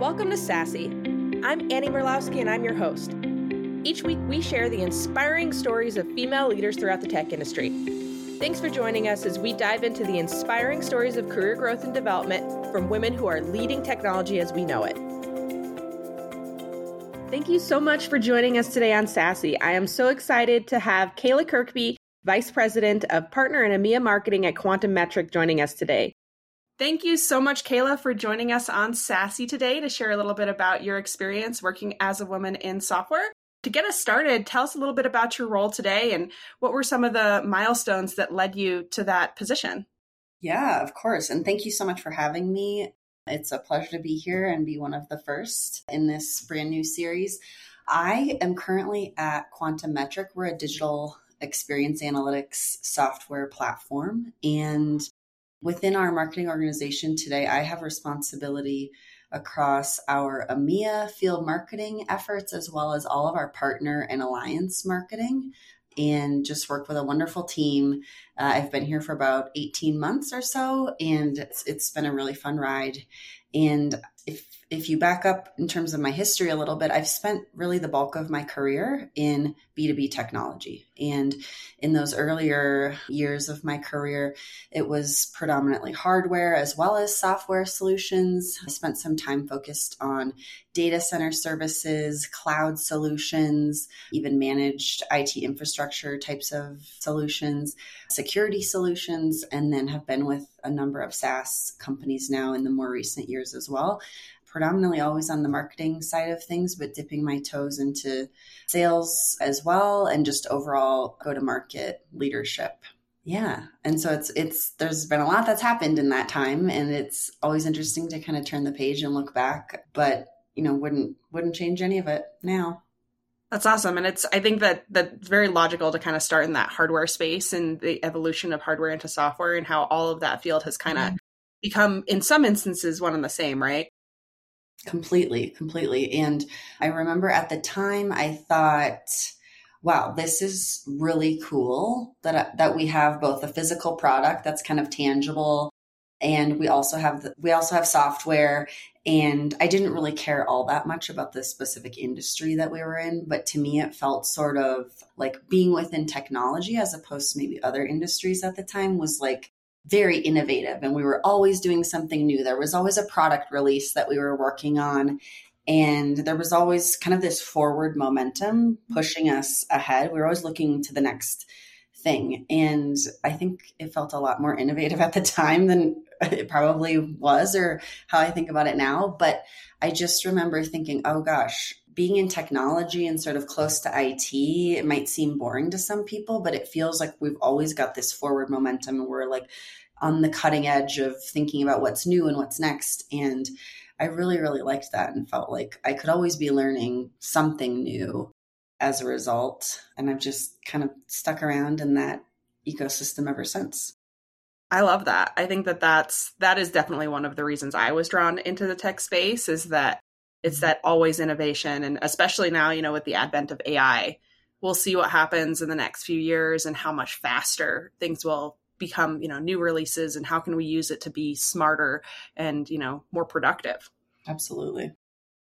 Welcome to SaaSy. I'm Annie Murlowski and I'm your host. Each week we share the inspiring stories of female leaders throughout the tech industry. Thanks for joining us as we dive into the inspiring stories of career growth and development from women who are leading technology as we know it. Thank you so much for joining us today on SaaSy. I am so excited to have Kayla Kirkeby, Vice President of Partner and EMEA Marketing at Quantum Metric, joining us today. Thank you so much, Kayla, for joining us on SaaSy today to share a little bit about your experience working as a woman in software. To get us started, tell us a little bit about your role today and what were some of the milestones that led you to that position? Yeah, of course. And thank you so much for having me. It's a pleasure to be here and be one of the first in this brand new series. I am currently at Quantum Metric. We're a digital experience analytics software platform. And Within our marketing organization today, I have responsibility across our EMEA field marketing efforts as well as all of our partner and alliance marketing and just worked with a wonderful team. Uh, I've been here for about 18 months or so, and it's, it's been a really fun ride. And if if you back up in terms of my history a little bit, I've spent really the bulk of my career in B2B technology. And in those earlier years of my career, it was predominantly hardware as well as software solutions. I spent some time focused on data center services, cloud solutions, even managed IT infrastructure types of solutions, security solutions, and then have been with a number of SaaS companies now in the more recent years as well predominantly always on the marketing side of things, but dipping my toes into sales as well and just overall go to market leadership. Yeah. And so it's it's there's been a lot that's happened in that time and it's always interesting to kind of turn the page and look back, but you know, wouldn't wouldn't change any of it now. That's awesome. And it's, I think that that's very logical to kind of start in that hardware space and the evolution of hardware into software and how all of that field has kind of mm-hmm. become, in some instances, one and the same, right? Completely, completely. And I remember at the time I thought, wow, this is really cool that that we have both a physical product that's kind of tangible and we also have the, we also have software and I didn't really care all that much about the specific industry that we were in, but to me it felt sort of like being within technology as opposed to maybe other industries at the time was like very innovative and we were always doing something new. There was always a product release that we were working on. And there was always kind of this forward momentum pushing us ahead. We were always looking to the next thing. And I think it felt a lot more innovative at the time than it probably was or how I think about it now. But I just remember thinking, oh gosh, being in technology and sort of close to IT, it might seem boring to some people, but it feels like we've always got this forward momentum and we're like on the cutting edge of thinking about what's new and what's next. And I really, really liked that and felt like I could always be learning something new as a result. And I've just kind of stuck around in that ecosystem ever since. I love that. I think that that's that is definitely one of the reasons I was drawn into the tech space is that it's that always innovation and especially now, you know, with the advent of AI, we'll see what happens in the next few years and how much faster things will become you know new releases and how can we use it to be smarter and you know more productive. Absolutely.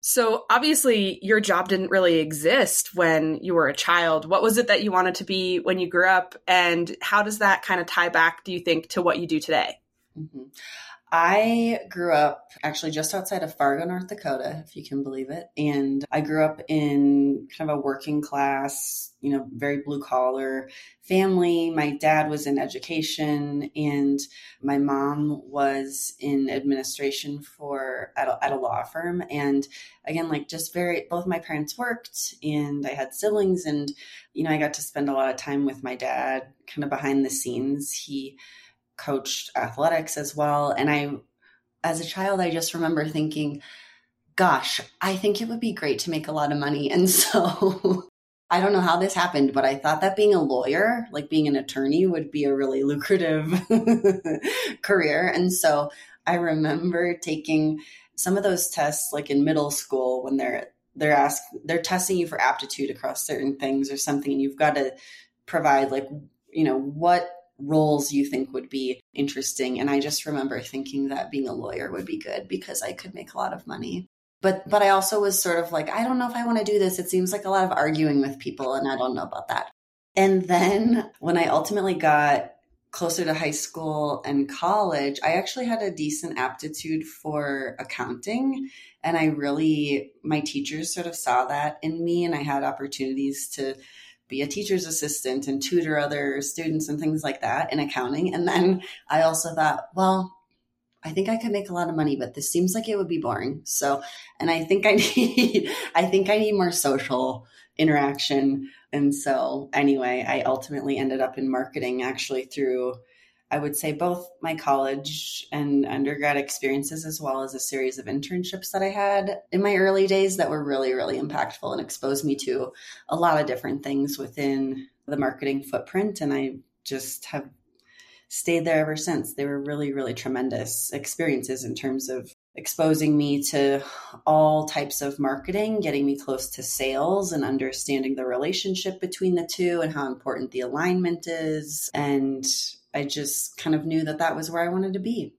So obviously your job didn't really exist when you were a child. What was it that you wanted to be when you grew up and how does that kind of tie back do you think to what you do today? Mm-hmm. I grew up actually just outside of Fargo, North Dakota, if you can believe it. And I grew up in kind of a working class, you know, very blue collar family. My dad was in education and my mom was in administration for at a, at a law firm. And again, like just very, both my parents worked and I had siblings and, you know, I got to spend a lot of time with my dad kind of behind the scenes. He, coached athletics as well. And I, as a child, I just remember thinking, gosh, I think it would be great to make a lot of money. And so I don't know how this happened, but I thought that being a lawyer, like being an attorney, would be a really lucrative career. And so I remember taking some of those tests like in middle school when they're they're asked they're testing you for aptitude across certain things or something and you've got to provide like you know what roles you think would be interesting. And I just remember thinking that being a lawyer would be good because I could make a lot of money. but but I also was sort of like, I don't know if I want to do this. It seems like a lot of arguing with people, and I don't know about that. And then when I ultimately got closer to high school and college, I actually had a decent aptitude for accounting. And I really, my teachers sort of saw that in me, and I had opportunities to be a teacher's assistant and tutor other students and things like that in accounting. And then I also thought, well, I think I could make a lot of money, but this seems like it would be boring. So, and I think I need, I think I need more social interaction. And so, anyway, I ultimately ended up in marketing actually through, I would say, both my college and undergrad experiences, as well as a series of internships that I had in my early days that were really, really impactful and exposed me to a lot of different things within the marketing footprint. And I just have stayed there ever since. They were really, really tremendous experiences in terms of exposing me to all types of marketing, getting me close to sales and understanding the relationship between the two and how important the alignment is. And I just kind of knew that that was where I wanted to be.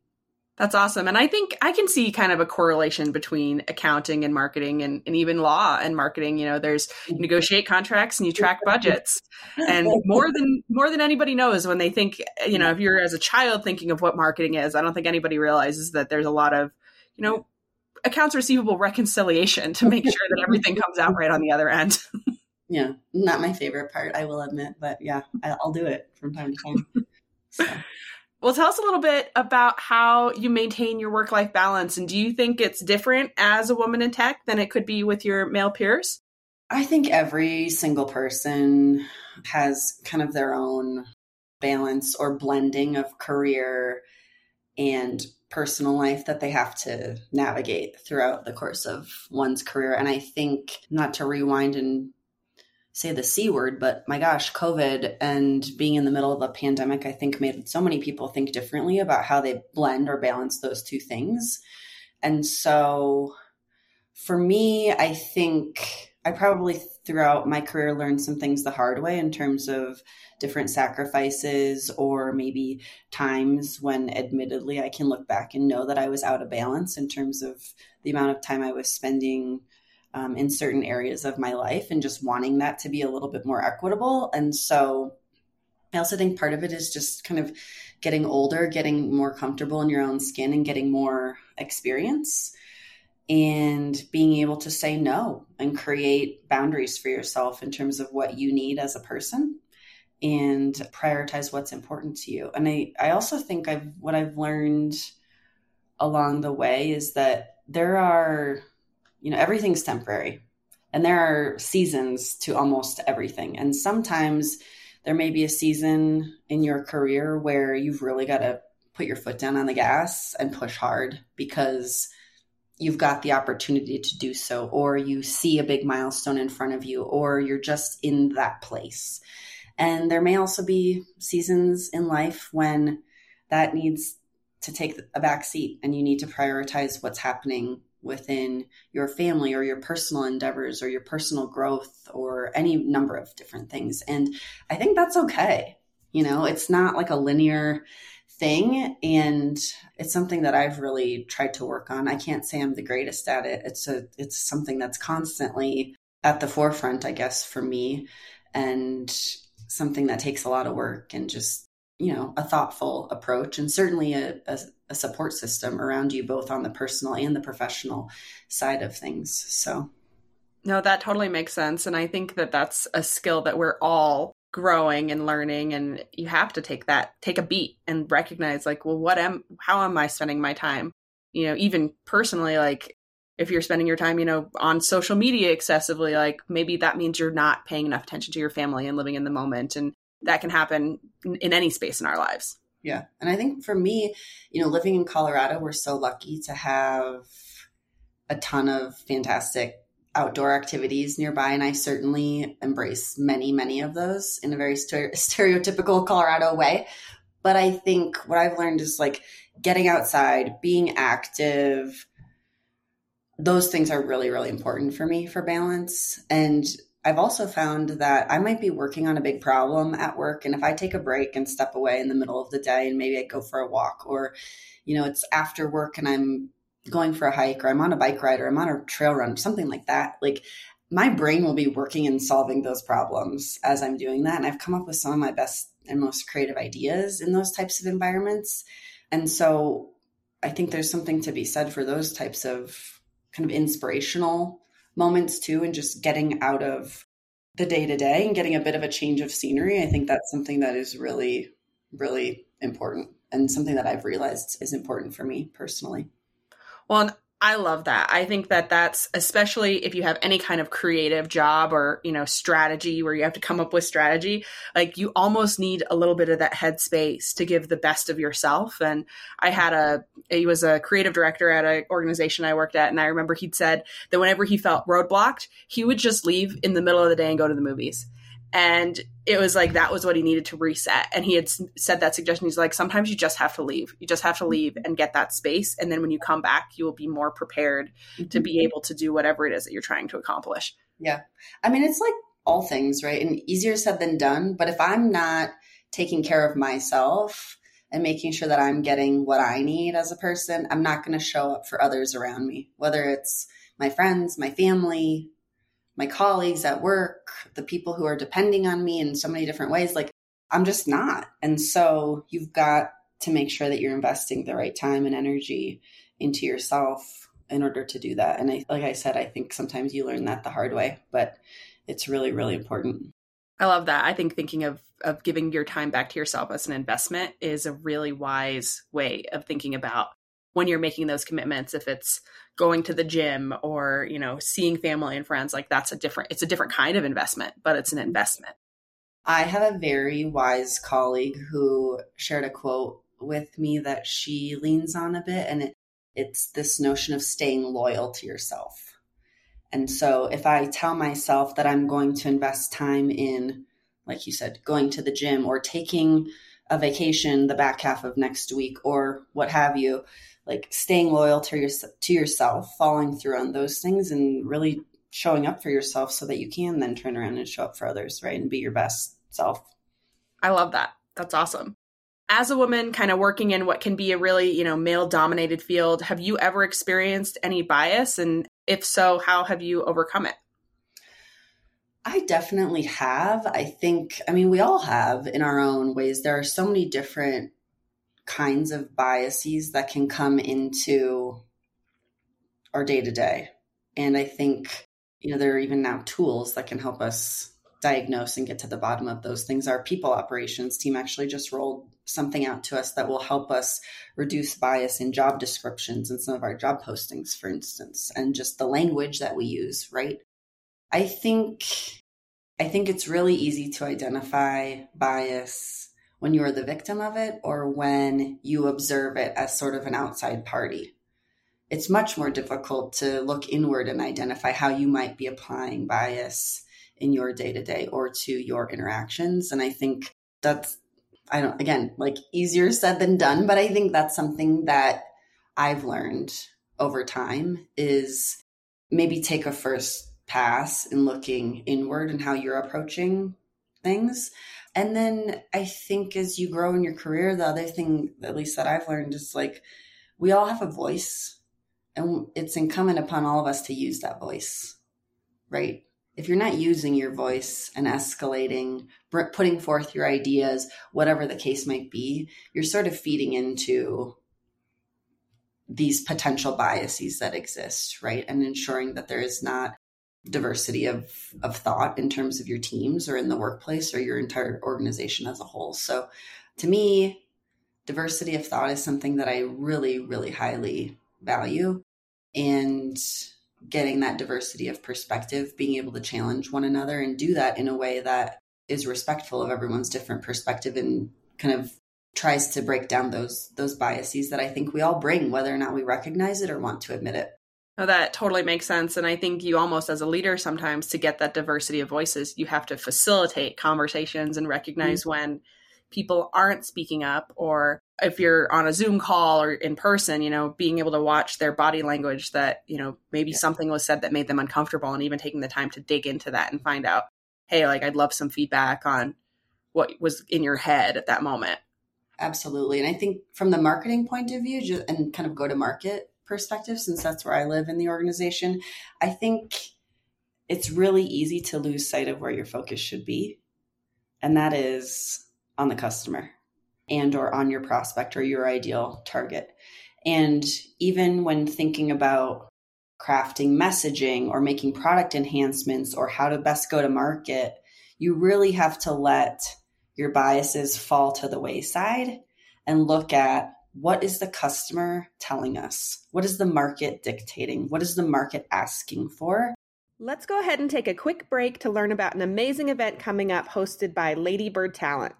That's awesome. And I think I can see kind of a correlation between accounting and marketing and, and even law and marketing. You know, there's you negotiate contracts and you track budgets. And more than more than anybody knows when they think, you know, if you're as a child thinking of what marketing is, I don't think anybody realizes that there's a lot of, you know, accounts receivable reconciliation to make sure that everything comes out right on the other end. yeah, not my favorite part, I will admit, but yeah, I'll do it from time to time. So. Well, tell us a little bit about how you maintain your work life balance. And do you think it's different as a woman in tech than it could be with your male peers? I think every single person has kind of their own balance or blending of career and personal life that they have to navigate throughout the course of one's career. And I think, not to rewind and say the C word, but my gosh, COVID and being in the middle of a pandemic, I think made so many people think differently about how they blend or balance those two things. And so for me, I think I probably throughout my career learned some things the hard way in terms of different sacrifices or maybe times when admittedly I can look back and know that I was out of balance in terms of the amount of time I was spending um, in certain areas of my life and just wanting that to be a little bit more equitable. And so I also think part of it is just kind of getting older, getting more comfortable in your own skin, and getting more experience and being able to say no and create boundaries for yourself in terms of what you need as a person and prioritize what's important to you. And I, I also think I've what I've learned along the way is that there are you know, everything's temporary and there are seasons to almost everything. And sometimes there may be a season in your career where you've really got to put your foot down on the gas and push hard because you've got the opportunity to do so, or you see a big milestone in front of you, or you're just in that place. And there may also be seasons in life when that needs to take a back seat and you need to prioritize what's happening within your family or your personal endeavors or your personal growth or any number of different things. And I think that's okay. You know, it's not like a linear thing and it's something that I've really tried to work on. I can't say I'm the greatest at it. It's a it's something that's constantly at the forefront, I guess, for me and something that takes a lot of work and just you know a thoughtful approach and certainly a, a, a, support system around you both on the personal and the professional side of things. So. No that totally makes sense. And i think that that's a skill that we're all growing and learning and you have to take that take a beat and recognize like well what am how am i spending my time? You know even personally like if you're spending your time you know on social media excessively like maybe that means you're not paying enough attention to your family and living in the moment. And that can happen in any space in our lives. Yeah. And I think for me, you know, living in Colorado, we're so lucky to have a ton of fantastic outdoor activities nearby. And I certainly embrace many, many of those in a very stereotypical Colorado way. But I think what I've learned is like getting outside, being active, those things are really, really important for me for balance. And I've also found that I might be working on a big problem at work. And if I take a break and step away in the middle of the day and maybe I go for a walk or, you know, it's after work and I'm going for a hike or I'm on a bike ride or I'm on a trail run, something like that, like my brain will be working and solving those problems as I'm doing that. And I've come up with some of my best and most creative ideas in those types of environments. And so I think there's something to be said for those types of kind of inspirational moments too, and just getting out of the day to day and getting a bit of a change of scenery. I think that's something that is really, really important and something that I've realized is important for me personally. Well, I love that. I think that that's especially if you have any kind of creative job or, you know, strategy where you have to come up with strategy, like you almost need a little bit of that headspace to give the best of yourself. And I had a, he was a creative director at an organization I worked at. And I remember he'd said that whenever he felt roadblocked, he would just leave in the middle of the day and go to the movies and it was like that was what he needed to reset. And he had said that suggestion. He's like sometimes you just have to leave. You just have to leave and get that space. And then when you come back you will be more prepared mm-hmm. to be able to do whatever it is that you're trying to accomplish. Yeah. I mean it's like all things right? And easier said than done. But if i'm not taking care of myself and making sure that i'm getting what i need as a person i'm not going to show up for others around me whether it's my friends my family my colleagues at work, the people who are depending on me in so many different ways. Like, I'm just not. And so you've got to make sure that you're investing the right time and energy into yourself in order to do that. And I, like I said, I think sometimes you learn that the hard way, but it's really, really important. I love that. I think thinking of of giving your time back to yourself as an investment is a really wise way of thinking about when you're making those commitments if it's going to the gym or you know seeing family and friends like that's a different it's a different kind of investment but it's an investment. I have a very wise colleague who shared a quote with me that she leans on a bit and it, it's this notion of staying loyal to yourself. And so if i tell myself that i'm going to invest time in like you said going to the gym or taking a vacation the back half of next week or what have you like staying loyal to your to yourself, following through on those things, and really showing up for yourself so that you can then turn around and show up for others, right, and be your best self. I love that. That's awesome. As a woman kind of working in what can be a really, you know, male dominated field, have you ever experienced any bias and if so, how have you overcome it? I definitely have. I think, I mean, we all have in our own ways. There are so many different kinds of biases that can come into our day to day. And I think, you know, there are even now tools that can help us diagnose and get to the bottom of those things. Our people operations team actually just rolled something out to us that will help us reduce bias in job descriptions and some of our job postings, for instance, and just the language that we use, right? I think I think it's really easy to identify bias when you're the victim of it or when you observe it as sort of an outside party. It's much more difficult to look inward and identify how you might be applying bias in your day to day or to your interactions. And I think that's, I don't, again, like easier said than done, but I think that's something that I've learned over time is maybe take a first pass in looking inward and how you're approaching things and then I think as you grow in your career, the other thing, at least that I've learned, is like we all have a voice, and it's incumbent upon all of us to use that voice, right? If you're not using your voice and escalating, putting forth your ideas, whatever the case might be, you're sort of feeding into these potential biases that exist, right? And ensuring that there is not diversity of of thought in terms of your teams or in the workplace or your entire organization as a whole. So to me, diversity of thought is something that I really really highly value and getting that diversity of perspective, being able to challenge one another and do that in a way that is respectful of everyone's different perspective and kind of tries to break down those those biases that I think we all bring whether or not we recognize it or want to admit it. No, that totally makes sense. And I think you almost, as a leader, sometimes to get that diversity of voices, you have to facilitate conversations and recognize mm-hmm. when people aren't speaking up or if you're on a zoom call or in person you know being able to watch their body language that you know maybe yeah. something was said that made them uncomfortable and even taking the time to dig into that and find out hey like i'd love some feedback on what was in your head at that moment absolutely and i think from the marketing point of view just, and kind of go to market perspective, since that's where I live in the organization, I think it's really easy to lose sight of where your focus should be. And that is on the customer and or on your prospect or your ideal target. And even when thinking about crafting messaging or making product enhancements or how to best go to market, you really have to let your biases fall to the wayside and look at what is the customer telling us? What is the market dictating? What is the market asking for? Let's go ahead and take a quick break to learn about an amazing event coming up hosted by Ladybird Talent.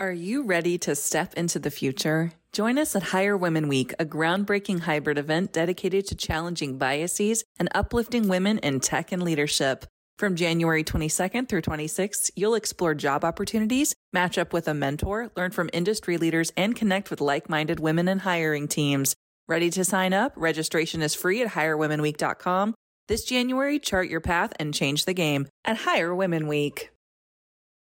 Are you ready to step into the future? Join us at Hire Women Week, a groundbreaking hybrid event dedicated to challenging biases and uplifting women in tech and leadership. From January 22nd through 26th, you'll explore job opportunities, match up with a mentor, learn from industry leaders, and connect with like minded women and hiring teams. Ready to sign up? Registration is free at hirewomenweek.com. This January, chart your path and change the game at Hire Women Week.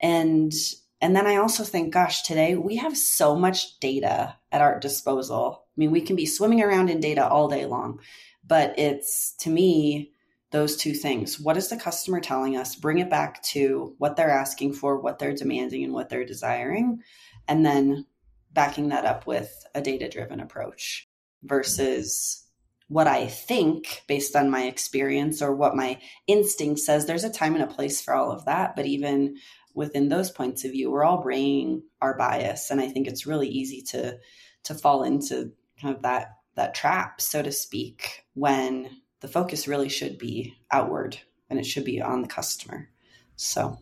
And and then I also think, gosh, today we have so much data at our disposal. I mean, we can be swimming around in data all day long, but it's to me, those two things. What is the customer telling us? Bring it back to what they're asking for, what they're demanding, and what they're desiring. And then backing that up with a data driven approach versus what I think based on my experience or what my instinct says. There's a time and a place for all of that. But even within those points of view, we're all bringing our bias. And I think it's really easy to to fall into kind of that that trap, so to speak, when the focus really should be outward and it should be on the customer. So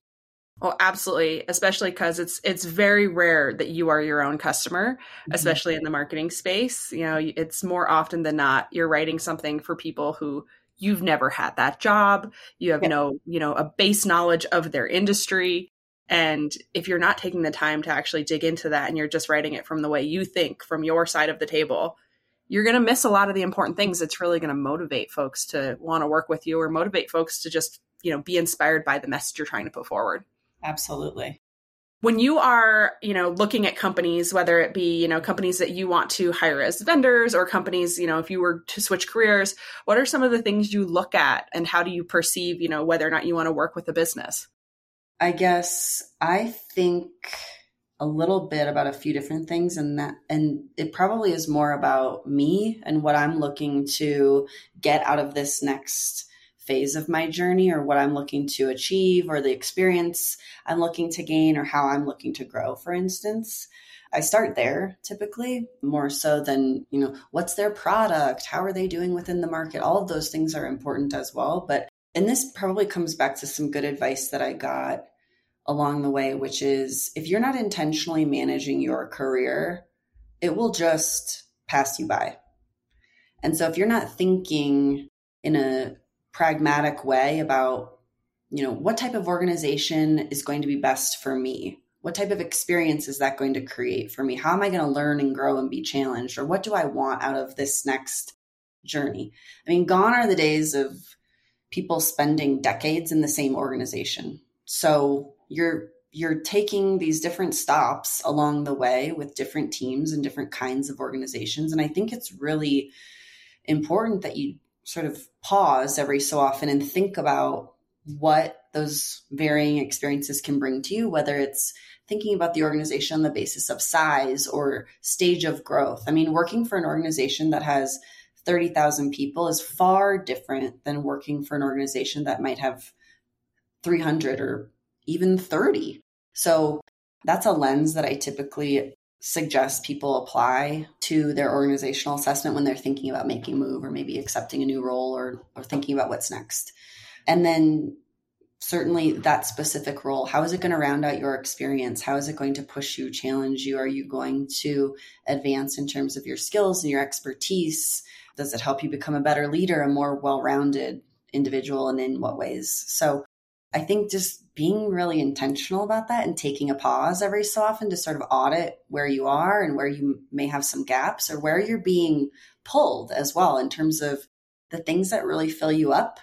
Oh, absolutely, especially because it's it's very rare that you are your own customer, mm-hmm. especially in the marketing space. You know, it's more often than not you're writing something for people who you've never had that job. You have yeah. no, you know, a base knowledge of their industry. And if you're not taking the time to actually dig into that and you're just writing it from the way you think, from your side of the table, you're going to miss a lot of the important things that's really going to motivate folks to want to work with you or motivate folks to just, you know, be inspired by the message you're trying to put forward. Absolutely. When you are, you know, looking at companies, whether it be, you know, companies that you want to hire as vendors or companies, you know, if you were to switch careers, what are some of the things you look at and how do you perceive, you know, whether or not you want to work with a business? I guess I think a little bit about a few different things and that and it probably is more about me and what I'm looking to get out of this next phase of my journey or what I'm looking to achieve or the experience I'm looking to gain or how I'm looking to grow for instance. I start there typically more so than, you know, what's their product? How are they doing within the market? All of those things are important as well, but and this probably comes back to some good advice that I got along the way, which is if you're not intentionally managing your career, it will just pass you by. And so if you're not thinking in a pragmatic way about, you know, what type of organization is going to be best for me? What type of experience is that going to create for me? How am I going to learn and grow and be challenged? Or what do I want out of this next journey? I mean, gone are the days of people spending decades in the same organization. So you're you're taking these different stops along the way with different teams and different kinds of organizations and I think it's really important that you sort of pause every so often and think about what those varying experiences can bring to you whether it's thinking about the organization on the basis of size or stage of growth. I mean, working for an organization that has 30,000 people is far different than working for an organization that might have 300 or even 30. So that's a lens that I typically suggest people apply to their organizational assessment when they're thinking about making a move or maybe accepting a new role or, or thinking about what's next. And then certainly that specific role how is it going to round out your experience how is it going to push you challenge you are you going to advance in terms of your skills and your expertise does it help you become a better leader, a more well rounded individual, and in what ways? So I think just being really intentional about that and taking a pause every so often to sort of audit where you are and where you may have some gaps or where you're being pulled as well in terms of the things that really fill you up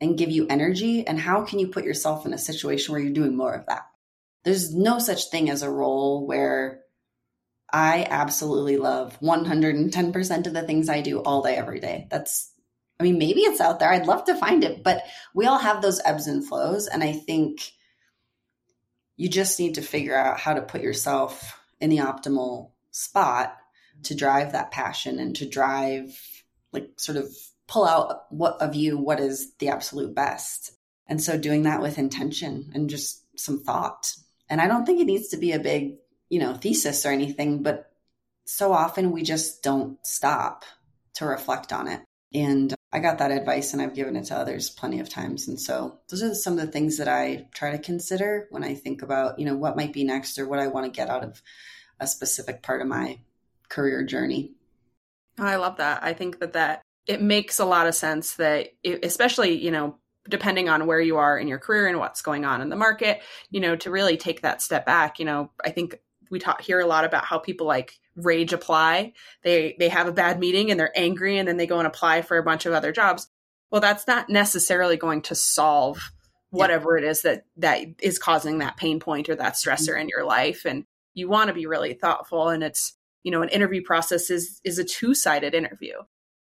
and give you energy and how can you put yourself in a situation where you're doing more of that. There's no such thing as a role where I absolutely love 110% of the things I do all day, every day. That's, I mean, maybe it's out there. I'd love to find it, but we all have those ebbs and flows. And I think you just need to figure out how to put yourself in the optimal spot to drive that passion and to drive, like, sort of pull out what of you, what is the absolute best. And so doing that with intention and just some thought. And I don't think it needs to be a big you know, thesis or anything, but so often we just don't stop to reflect on it. And I got that advice and I've given it to others plenty of times. And so those are some of the things that I try to consider when I think about, you know, what might be next or what I want to get out of a specific part of my career journey. Oh, I love that. I think that that it makes a lot of sense that it, especially, you know, depending on where you are in your career and what's going on in the market, you know, to really take that step back, you know, I think we talk hear a lot about how people like rage apply. They they have a bad meeting and they're angry and then they go and apply for a bunch of other jobs. Well, that's not necessarily going to solve whatever yeah. it is that that is causing that pain point or that stressor mm-hmm. in your life and you want to be really thoughtful and it's you know an interview process is is a two-sided interview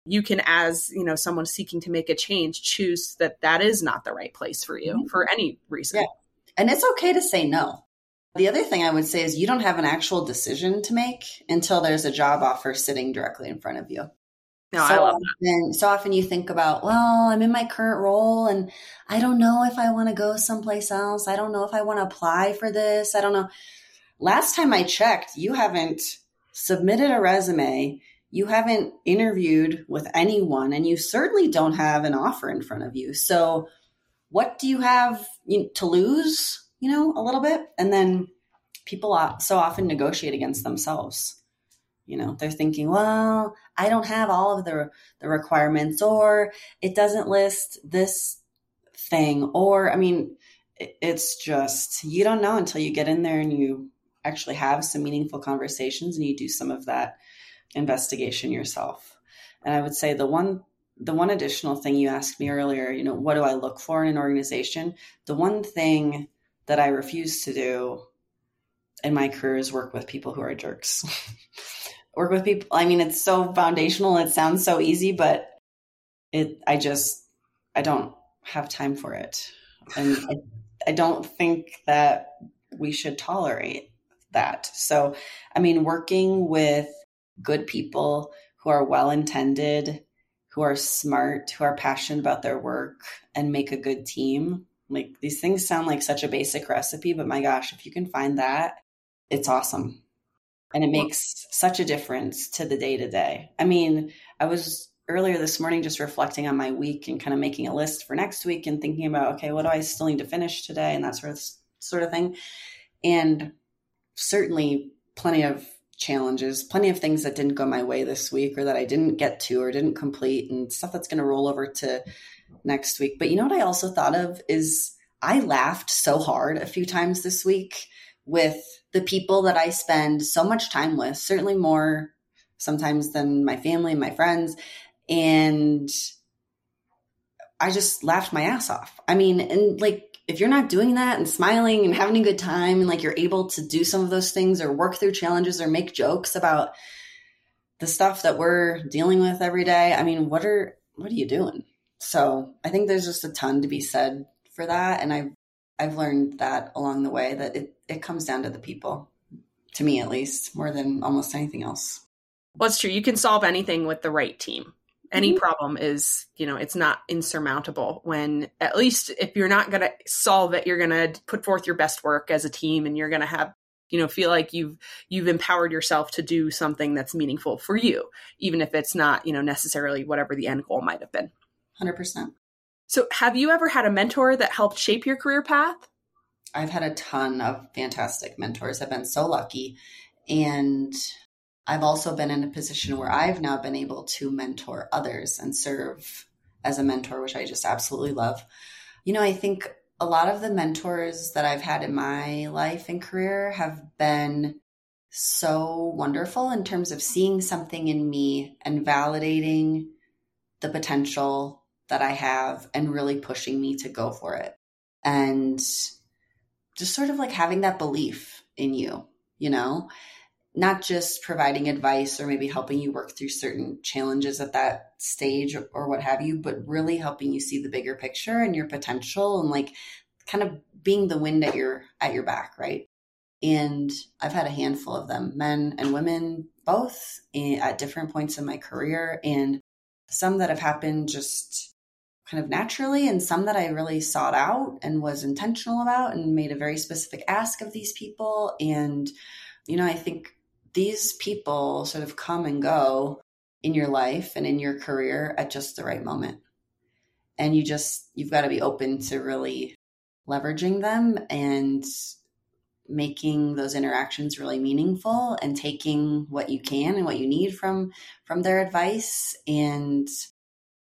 you can as you know someone seeking to make a change choose that that is not the right place for you mm-hmm. for any reason yeah. and it's okay to say no the other thing I would say is you don't have an actual decision to make until there's a job offer sitting directly in front of you. No, so I love often, that. So often you think about, well, I'm in my current role and I don't know if I want to go someplace else. I don't know if I want to apply for this. I don't know. Last time I checked, you haven't submitted a resume. You haven't interviewed with anyone and you certainly don't have an offer in front of you. So what do you have to lose? You know, a little bit. And then people so often negotiate against themselves. You know, they're thinking, well, I don't have all of the, the requirements, or it doesn't list this thing. Or, I mean, it's just, you don't know until you get in there and you actually have some meaningful conversations and you do some of that investigation yourself. And I would say the one the one additional thing you asked me earlier, you know, what do I look for in an organization? The one thing that I refuse to do in my career is work with people who are jerks. work with people. I mean, it's so foundational. It sounds so easy, but it, I just, I don't have time for it. And I, I don't think that we should tolerate that. So, I mean, working with good people who are well intended, who are smart, who are passionate about their work, and make a good team like these things sound like such a basic recipe, but my gosh, if you can find that, it's awesome. And it makes such a difference to the day to day. I mean, I was earlier this morning just reflecting on my week and kind of making a list for next week and thinking about, okay, what do I still need to finish today and that sort of sort of thing. And certainly plenty of challenges, plenty of things that didn't go my way this week or that I didn't get to or didn't complete and stuff that's going to roll over to next week. But you know what I also thought of is I laughed so hard a few times this week with the people that I spend so much time with, certainly more sometimes than my family and my friends. And I just laughed my ass off. I mean, and like, if you're not doing that and smiling and having a good time and like you're able to do some of those things or work through challenges or make jokes about the stuff that we're dealing with every day, I mean, what are, what are you doing? So I think there's just a ton to be said for that. And I've, I've learned that along the way that it, it comes down to the people, to me at least, more than almost anything else. Well, it's true. You can solve anything with the right team. Any mm-hmm. problem is, you know, it's not insurmountable when at least if you're not going to solve it, you're going to put forth your best work as a team and you're going to have you know feel like you've you've empowered yourself to do something that's meaningful for you even if it's not you know necessarily whatever the end goal might have been 100%. So, have you ever had a mentor that helped shape your career path? I've had a ton of fantastic mentors. I've been so lucky. And I've also been in a position where I've now been able to mentor others and serve as a mentor, which I just absolutely love. You know, I think a lot of the mentors that I've had in my life and career have been so wonderful in terms of seeing something in me and validating the potential that I have and really pushing me to go for it. And just sort of like having that belief in you, you know? Not just providing advice or maybe helping you work through certain challenges at that stage or, what have you, but really helping you see the bigger picture and your potential and like kind of being the wind at your at your back, right? And I've had a handful of them, men and women both at different points in my career and some that have happened just kind of naturally and some that I really sought out and was intentional about and made a very specific ask of these people and you know, I think these people sort of come and go in your life and in your career at just the right moment. And you just, you've got to be open to really leveraging them and making those interactions really meaningful and taking what you can and what you need from from their advice and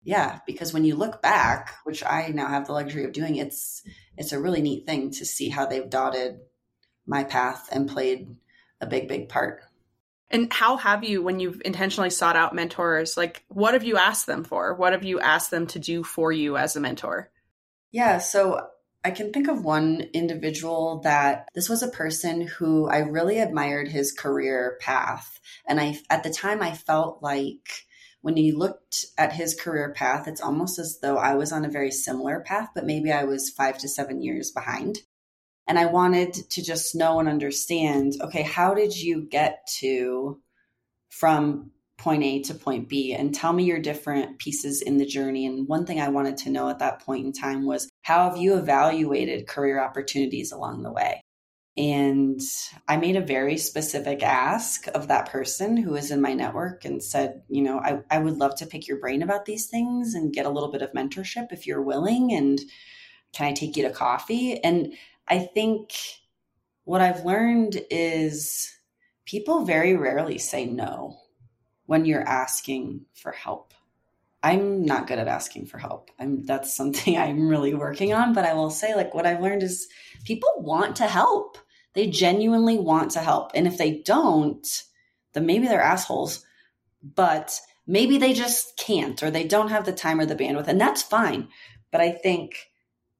yeah because when you look back which i now have the luxury of doing it's it's a really neat thing to see how they've dotted my path and played a big big part and how have you, when you've intentionally sought out mentors, like what have you asked them for? What have you asked them to do for you as a mentor? Yeah, so I can think of one individual that this was a person who I really admired his career path. And I, at the time, I felt like when you looked at his career path, it's almost as though I was on a very similar path, but maybe I was five to seven years behind. And I wanted to just know and understand okay, how did you get to from point A to point B and tell me your different pieces in the journey. And one thing I wanted to know at that point in time was how have you evaluated career opportunities along the way? And I made a very specific ask of that person who was in my network and said, you know, I, I would love to pick your brain about these things and get a little bit of mentorship if you're willing. And can I take you to coffee? And I think what I've learned is people very rarely say no when you're asking for help. I'm not good at asking for help. I'm that's something I'm really working on, but I will say like what I've learned is people want to help. They genuinely want to help. And if they don't, then maybe they're assholes, but maybe they just can't or they don't have the time or the bandwidth and that's fine. But I think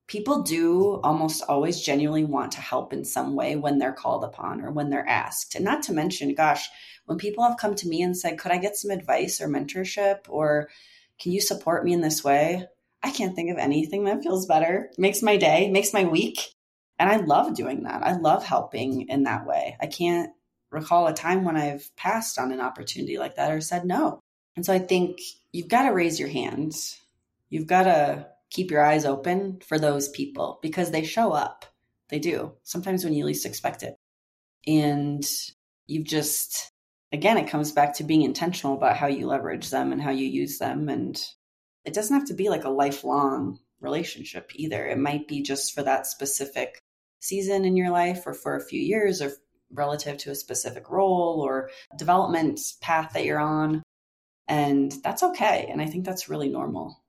people do almost always genuinely want to help in some way when they're called upon or when they're asked. And not to mention, gosh, when people have come to me and said, Could I get some advice or mentorship? Or can you support me in this way? I can't think of anything that feels better, makes my day, makes my week. And I love doing that. I love helping in that way. I can't recall a time when I've passed on an opportunity like that or said no. And so I think you've got to raise your hands. You've got to keep your eyes open for those people because they show up. They do, sometimes when you least expect it. And you've just, again, it comes back to being intentional about how you leverage them and how you use them. And it doesn't have to be like a lifelong relationship either. It might be just for that specific season in your life or for a few years or relative to a specific role or development path that you're on. And that's okay. And I think that's really normal.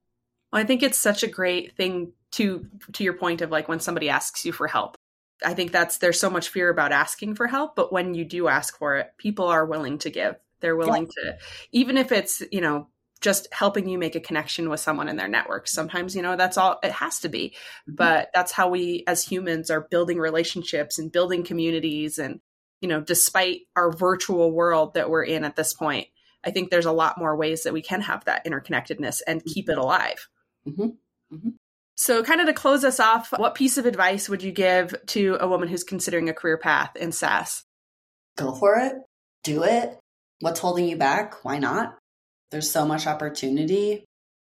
Well, I think it's such a great thing to to your point of like when somebody asks you for help. I think that's there's so much fear about asking for help, but when you do ask for it, people are willing to give. They're willing yeah. to even if it's, you know, just helping you make a connection with someone in their network. Sometimes, you know, that's all it has to be. Mm-hmm. But that's how we as humans are building relationships and building communities and you know, despite our virtual world that we're in at this point, I think there's a lot more ways that we can have that interconnectedness and keep it alive. Mm-hmm. Mm-hmm. So, kind of to close us off, what piece of advice would you give to a woman who's considering a career path in SaaS? Go for it. Do it. What's holding you back? Why not? There's so much opportunity.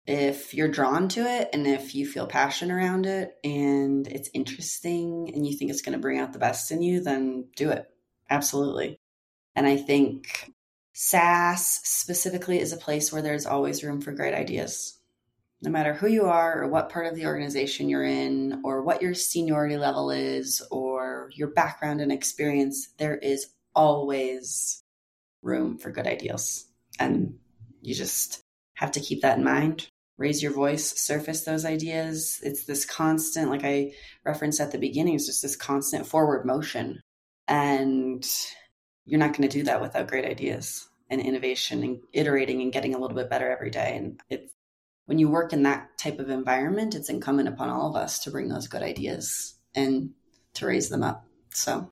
If you're drawn to it and if you feel passion around it and it's interesting and you think it's going to bring out the best in you, then do it. Absolutely. And I think SaaS specifically is a place where there's always room for great ideas no matter who you are or what part of the organization you're in or what your seniority level is or your background and experience, there is always room for good ideas. And you just have to keep that in mind. Raise your voice, surface those ideas. It's this constant, like I referenced at the beginning, it's just this constant forward motion. And you're not going to do that without great ideas and innovation and iterating and getting a little bit better every day. And it's when you work in that type of environment, it's incumbent upon all of us to bring those good ideas and to raise them up. So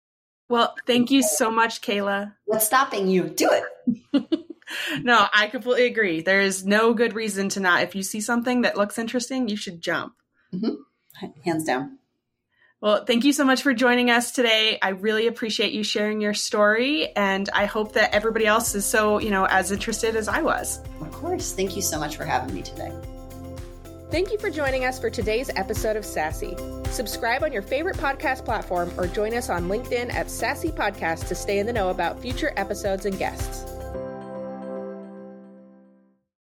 Well, thank you so much, Kayla. What's stopping you? Do it. no, I completely agree. There is no good reason to not. If you see something that looks interesting, you should jump. Mm-hmm. Hands down. Well, thank you so much for joining us today. I really appreciate you sharing your story, and I hope that everybody else is so, you know, as interested as I was. Of course. Thank you so much for having me today. Thank you for joining us for today's episode of SaaSy. Subscribe on your favorite podcast platform or join us on LinkedIn at SaaSy Podcast to stay in the know about future episodes and guests.